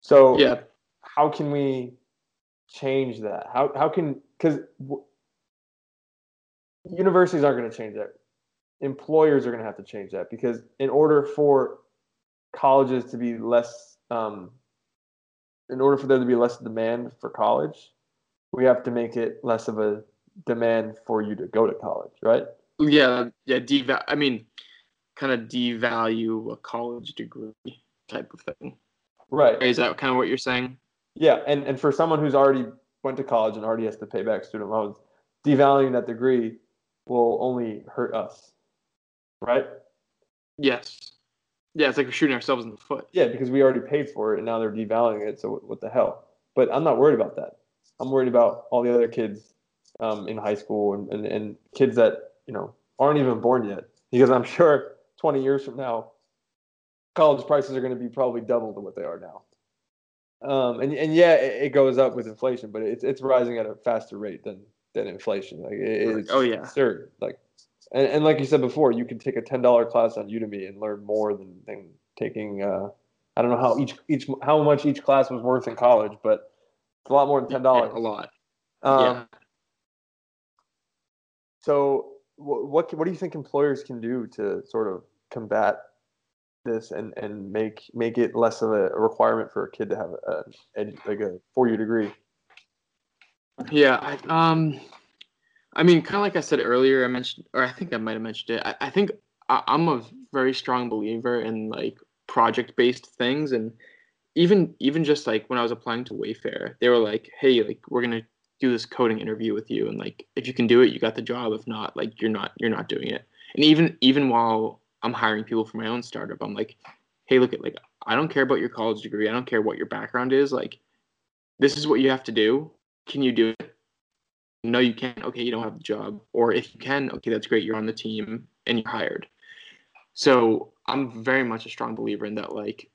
So yeah, how can we change that? How how can because w- universities aren't going to change that. Employers are going to have to change that because in order for colleges to be less um, in order for there to be less demand for college, we have to make it less of a demand for you to go to college, right? Yeah, yeah. Deval- I mean, kind of devalue a college degree type of thing. Right. Is that kind of what you're saying? Yeah, and and for someone who's already went to college and already has to pay back student loans, devaluing that degree will only hurt us, right? Yes. Yeah, it's like we're shooting ourselves in the foot. Yeah, because we already paid for it and now they're devaluing it. So what, the hell? But I'm not worried about that. I'm worried about all the other kids um, in high school and, and, and kids that you know aren't even born yet. Because I'm sure 20 years from now, college prices are going to be probably double to what they are now. Um, and and yeah, it, it, goes up with inflation, but it's it's rising at a faster rate than than inflation. Like it, it's oh yeah, absurd. Like and, and like you said before, you can take a ten dollar class on Udemy and learn more than, than taking. Uh, I don't know how each each how much each class was worth in college, but it's a lot more than ten dollars. a lot. Um, yeah. So what, what what do you think employers can do to sort of combat this and, and make make it less of a requirement for a kid to have a, a like a four year degree? Yeah, I, um, I mean, kind of like I said earlier, I mentioned, or I think I might have mentioned it. I, I think I, I'm a very strong believer in like project-based things, and even even just like when I was applying to Wayfair, they were like, "Hey, like we're gonna do this coding interview with you, and like if you can do it, you got the job. If not, like you're not you're not doing it." And even even while I'm hiring people for my own startup, I'm like, "Hey, look at like I don't care about your college degree. I don't care what your background is. Like, this is what you have to do. Can you do it? No you can't. Okay you don't have the job. Or if you can okay that's great you're on the team and you're hired. So i'm very much a strong believer in that like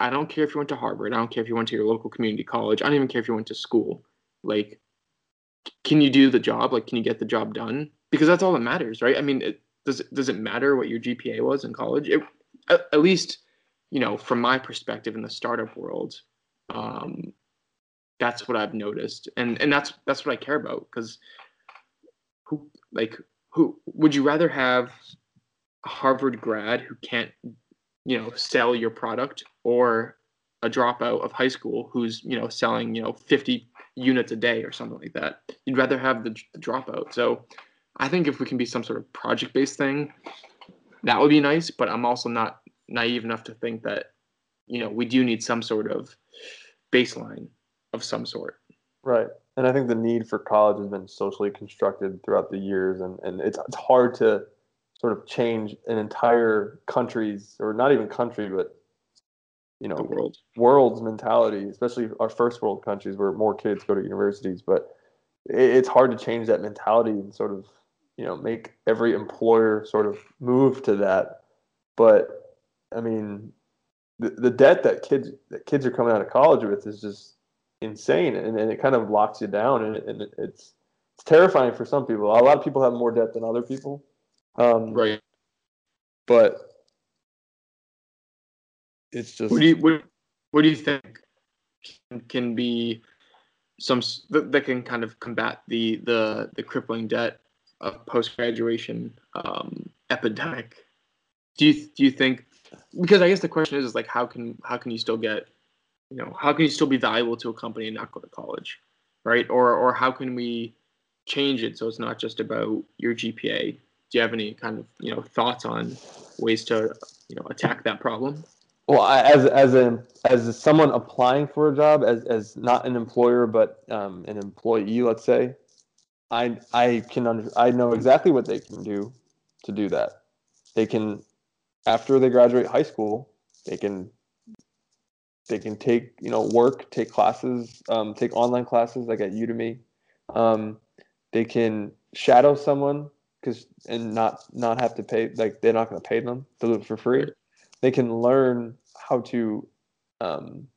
i don't care if you went to harvard i don't care if you went to your local community college i don't even care if you went to school. Like can you do the job? Like can you get the job done? Because that's all that matters right? I mean it, does it does it matter what your gpa was in college? It, at, at least you know from my perspective in the startup world um, that's what I've noticed, and and that's that's what I care about because who like who would you rather have a Harvard grad who can't you know sell your product or a dropout of high school who's you know selling you know 50 units a day or something like that? You'd rather have the, the dropout. So i think if we can be some sort of project based thing that would be nice but i'm also not naive enough to think that you know we do need some sort of baseline of some sort. Right. And I think the need for college has been socially constructed throughout the years, and, and it's, it's hard to sort of change an entire country's, or not even country, but you know the world. world's mentality, especially our first world countries where more kids go to universities. But it, it's hard to change that mentality and sort of you know make every employer sort of move to that. But I mean, the, the debt that kids that kids are coming out of college with is just insane, and, and it kind of locks you down, and, and it, it's it's terrifying for some people. A lot of people have more debt than other people. Um, Right. But it's just What do you what, what do you think can, can be some that, that can kind of combat the the the crippling debt of post graduation um, epidemic? Do you do you think because I guess the question is is like how can how can you still get you know how can you still be valuable to a company and not go to college, right? Or or how can we change it so it's not just about your GPA? Do you have any kind of you know thoughts on ways to you know attack that problem? Well, I, as as a as someone applying for a job, as as not an employer but um, an employee, let's say, I I can under, I know exactly what they can do to do that. They can, after they graduate high school, they can they can take you know work, take classes, um, take online classes like at Udemy. Um, they can shadow someone because and not not have to pay like they're not going to pay them. To do it for free. They can learn how to um,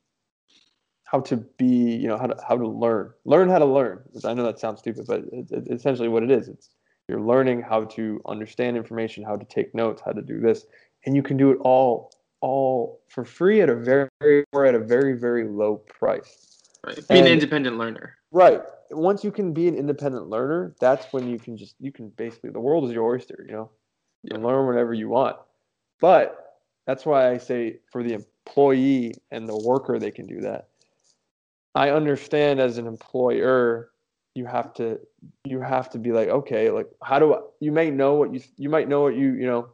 how to be you know how to how to learn. Learn how to learn i know that sounds stupid but it's, it's essentially what it is. It's you're learning how to understand information how to take notes how to do this and you can do it all all for free at a very very or at a very very low price. Right. Be an independent learner. right. Once you can be an independent learner that's when you can just you can basically the world is your oyster you know? You can learn whatever you want. But that's why i say for the employee and the worker they can do that. I understand as an employer you have to you have to be like okay like how do I, you may know what you you might know what you you know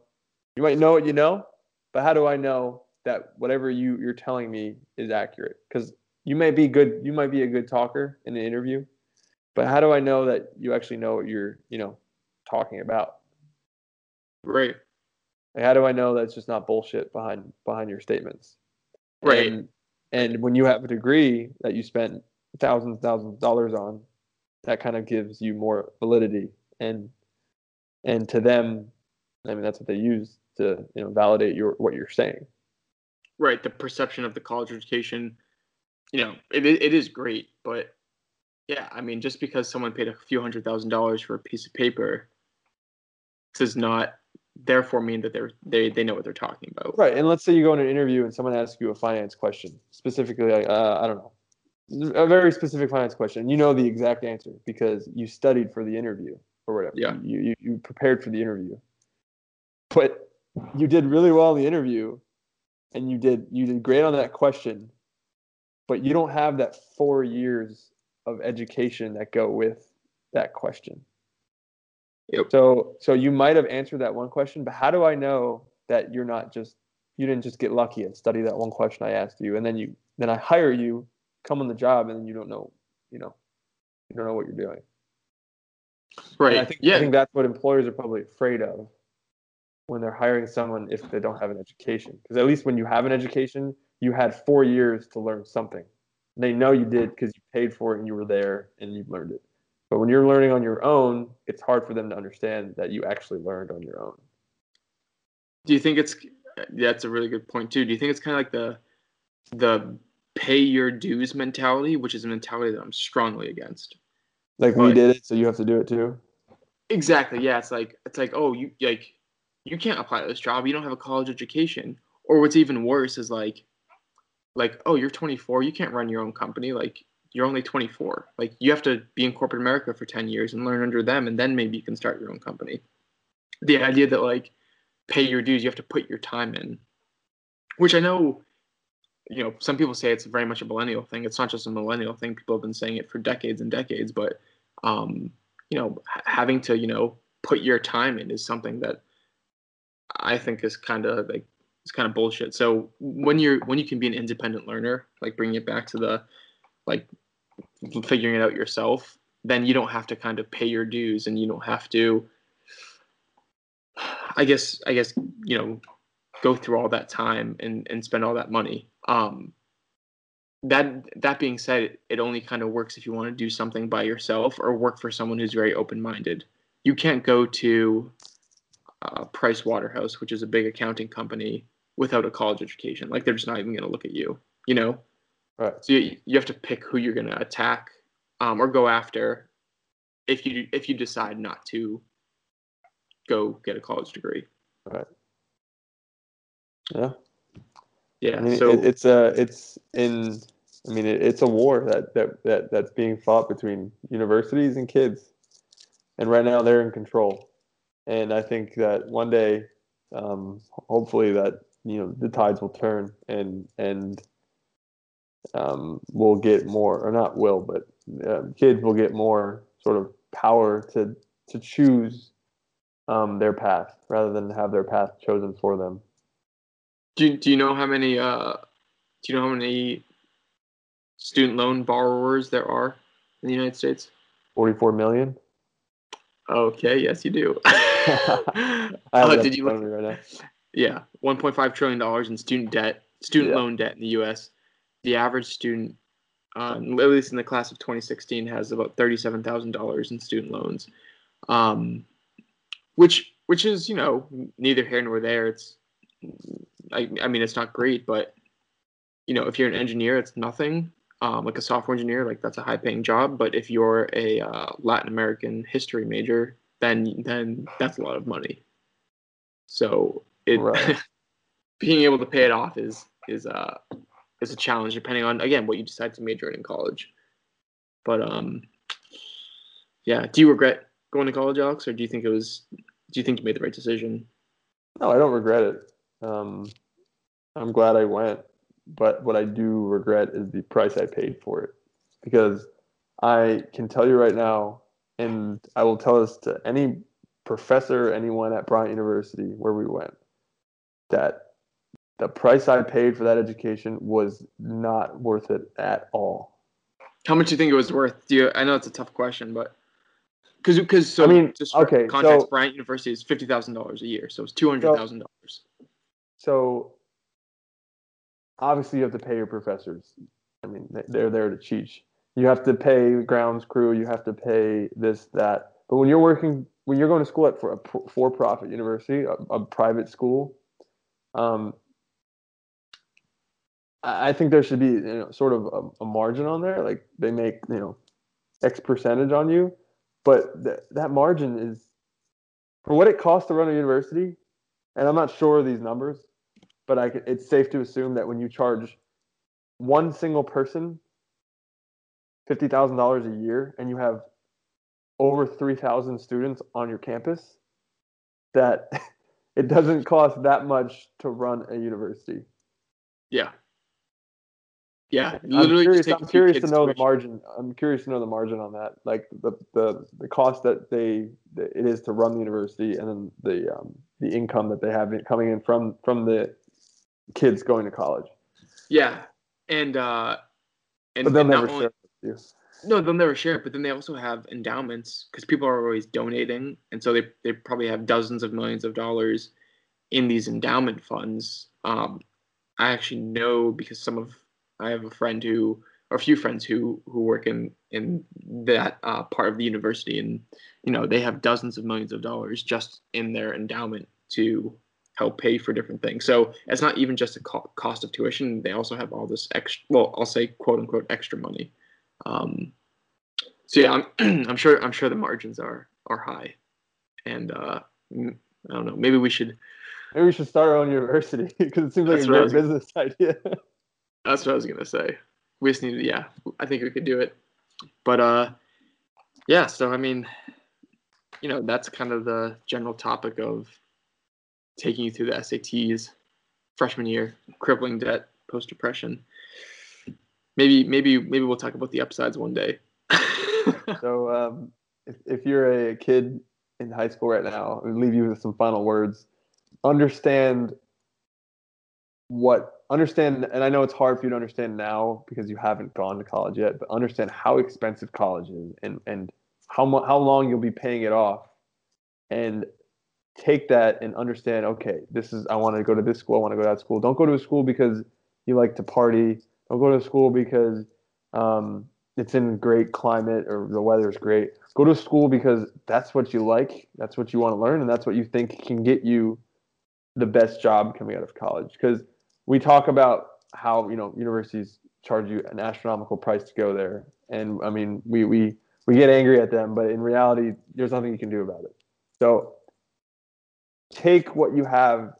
you might know what you know but how do i know that whatever you you're telling me is accurate because you may be good you might be a good talker in an interview but how do i know that you actually know what you're you know talking about Right. like, how do i know that's just not bullshit behind behind your statements Right. and, and when you have a degree that you spent thousands and thousands of dollars on that kind of gives you more validity and and to them i mean that's what they use to you know validate your what you're saying right. The perception of the college education, you know, it it is great, but yeah, I mean, just because someone paid a few hundred thousand dollars for a piece of paper does not therefore mean that they're they they know what they're talking about. Right, and let's say you go in an interview and someone asks you a finance question, specifically, like, uh, I don't know, a very specific finance question. You know the exact answer because you studied for the interview or whatever. Yeah. You, you you prepared for the interview, but you did really well in the interview, and you did you did great on that question, but you don't have that four years of education that go with that question. Yep. So so you might have answered that one question, but how do I know that you're not just you didn't just get lucky and study that one question I asked you, and then you then I hire you, come on the job, and then you don't know, you know, you don't know what you're doing. Right. And I think yeah. I think that's what employers are probably afraid of when they're hiring someone if they don't have an education. Because at least when you have an education, you had four years to learn something. They know you did because you paid for it and you were there and you learned it. But when you're learning on your own, it's hard for them to understand that you actually learned on your own. Do you think it's yeah, that's a really good point too. Do you think it's kind of like the the pay your dues mentality, which is a mentality that I'm strongly against. Like we did it, so you have to do it too. Exactly. Yeah. It's like it's like oh you like you can't apply to this job. You don't have a college education. Or what's even worse is like like oh you're 24. You can't run your own company. Like you're only 24. Like you have to be in corporate America for 10 years and learn under them, and then maybe you can start your own company. The idea that like pay your dues, you have to put your time in, which I know. You know, some people say it's very much a millennial thing. It's not just a millennial thing. People have been saying it for decades and decades, but um, you know, having to, you know, put your time in is something that I think is kind of like it's kind of bullshit. So when you're when you can be an independent learner, like bringing it back to the like figuring it out yourself, then you don't have to kind of pay your dues and you don't have to I guess I guess, you know, go through all that time and and spend all that money. Um, that that being said, it only kind of works if you want to do something by yourself or work for someone who's very open minded. You can't go to uh, Price Waterhouse, which is a big accounting company, without a college education. Like they're just not even going to look at you, you know. Right. So you, you have to pick who you're going to attack um, or go after if you if you decide not to go get a college degree. Right. Yeah. Yeah. I mean, so it, it's a it's in. I mean, it, it's a war that, that that that's being fought between universities and kids, and right now they're in control. And I think that one day, um, hopefully, that you know the tides will turn and and um, we'll get more, or not will, but uh, kids will get more sort of power to to choose um, their path rather than have their path chosen for them. do you, do you know how many uh do you know how many student loan borrowers there are in the United States? Forty-four million. Okay, yes, you do. I Uh, did you look? right. Yeah, 1.5 trillion dollars in student debt, student Yeah. loan debt in the U.S. The average student, uh, at least in the class of 2016, has about thirty-seven thousand dollars in student loans, um, which which is you know neither here nor there. It's I, I mean it's not great, but you know if you're an engineer, it's nothing. Um, like a software engineer, like that's a high-paying job. But if you're a uh, Latin American history major, then then that's a lot of money. So it Right. being able to pay it off is is uh is a challenge depending on again what you decide to major in in college. But um yeah, do you regret going to college, Alex, or do you think it was do you think you made the right decision? No, I don't regret it. Um, I'm glad I went, but what I do regret is the price I paid for it, because I can tell you right now, and I will tell this to any professor, anyone at Bryant University where we went, that the price I paid for that education was not worth it at all. How much do you think it was worth? Do you I know it's a tough question, but because because so I mean, just okay, context, so- Bryant University is fifty thousand dollars a year, so it's two hundred thousand dollars. So obviously you have to pay your professors. I mean, they- they're there to teach. You have to pay grounds crew. You have to pay this, that. But when you're working, when you're going to school at for a for-profit university, a, a private school, um, I I think there should be you know, sort of a, a margin on there. Like they make you know X percentage on you, but th- that margin is for what it costs to run a university. And I'm not sure of these numbers, but I, it's safe to assume that when you charge one single person fifty thousand dollars a year, and you have over three thousand students on your campus, that it doesn't cost that much to run a university. Yeah. Yeah, I'm curious, I'm curious to know the margin. I'm curious to know the margin on that, like the the, the cost that they that it is to run the university, and then the um, the income that they have coming in from from the kids going to college. Yeah, and uh, and, But they'll and never only- share it with you. No, they'll never share it, but then they also have endowments because people are always donating, and so they they probably have dozens of millions of dollars in these endowment funds. Um, I actually know because some of I have a friend who or a few friends who who work in in that uh, part of the university, and you know they have dozens of millions of dollars just in their endowment to help pay for different things. So it's not even just a co- cost of tuition; they also have all this extra. Well, I'll say quote unquote extra money. Um, so yeah, I'm, I'm sure I'm sure the margins are are high, and uh, I don't know. Maybe we should. Maybe we should start our own university because it seems like a great was- business idea. That's what I was gonna say. We just need to. Yeah, I think we could do it. But uh, yeah. So I mean, you know, that's kind of the general topic of taking you through the SATs, freshman year, crippling debt, post depression. Maybe maybe maybe we'll talk about the upsides one day. so um, if, if you're a kid in high school right now, I'll leave you with some final words. Understand what understand, and I know it's hard for you to understand now because you haven't gone to college yet, but understand how expensive college is and and how mu- how long you'll be paying it off, and take that and understand. Okay, this is I want to go to this school. I want to go to that school. Don't go to a school because you like to party. Don't go to school because um, it's in great climate or the weather is great. Go to school because that's what you like, that's what you want to learn, and that's what you think can get you the best job coming out of college. Because we talk about how you know universities charge you an astronomical price to go there, and I mean we we we get angry at them, but in reality, there's nothing you can do about it. So take what you have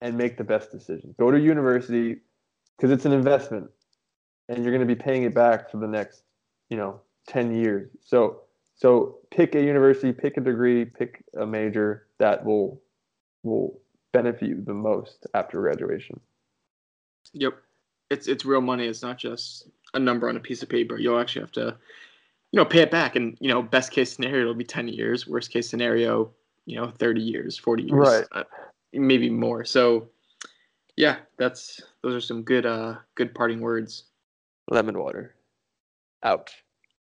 and make the best decision. Go to university because it's an investment and you're going to be paying it back for the next, you know, 10 years. So so pick a university, pick a degree, pick a major that will will benefit you the most after graduation. Yep. It's it's real money. It's not just a number on a piece of paper. You'll actually have to you know, pay it back and you know, best case scenario it'll be 10 years, worst case scenario, you know, 30 years, 40 years. Right. Uh, maybe more. So yeah, that's those are some good uh good parting words. Lemon water. Out.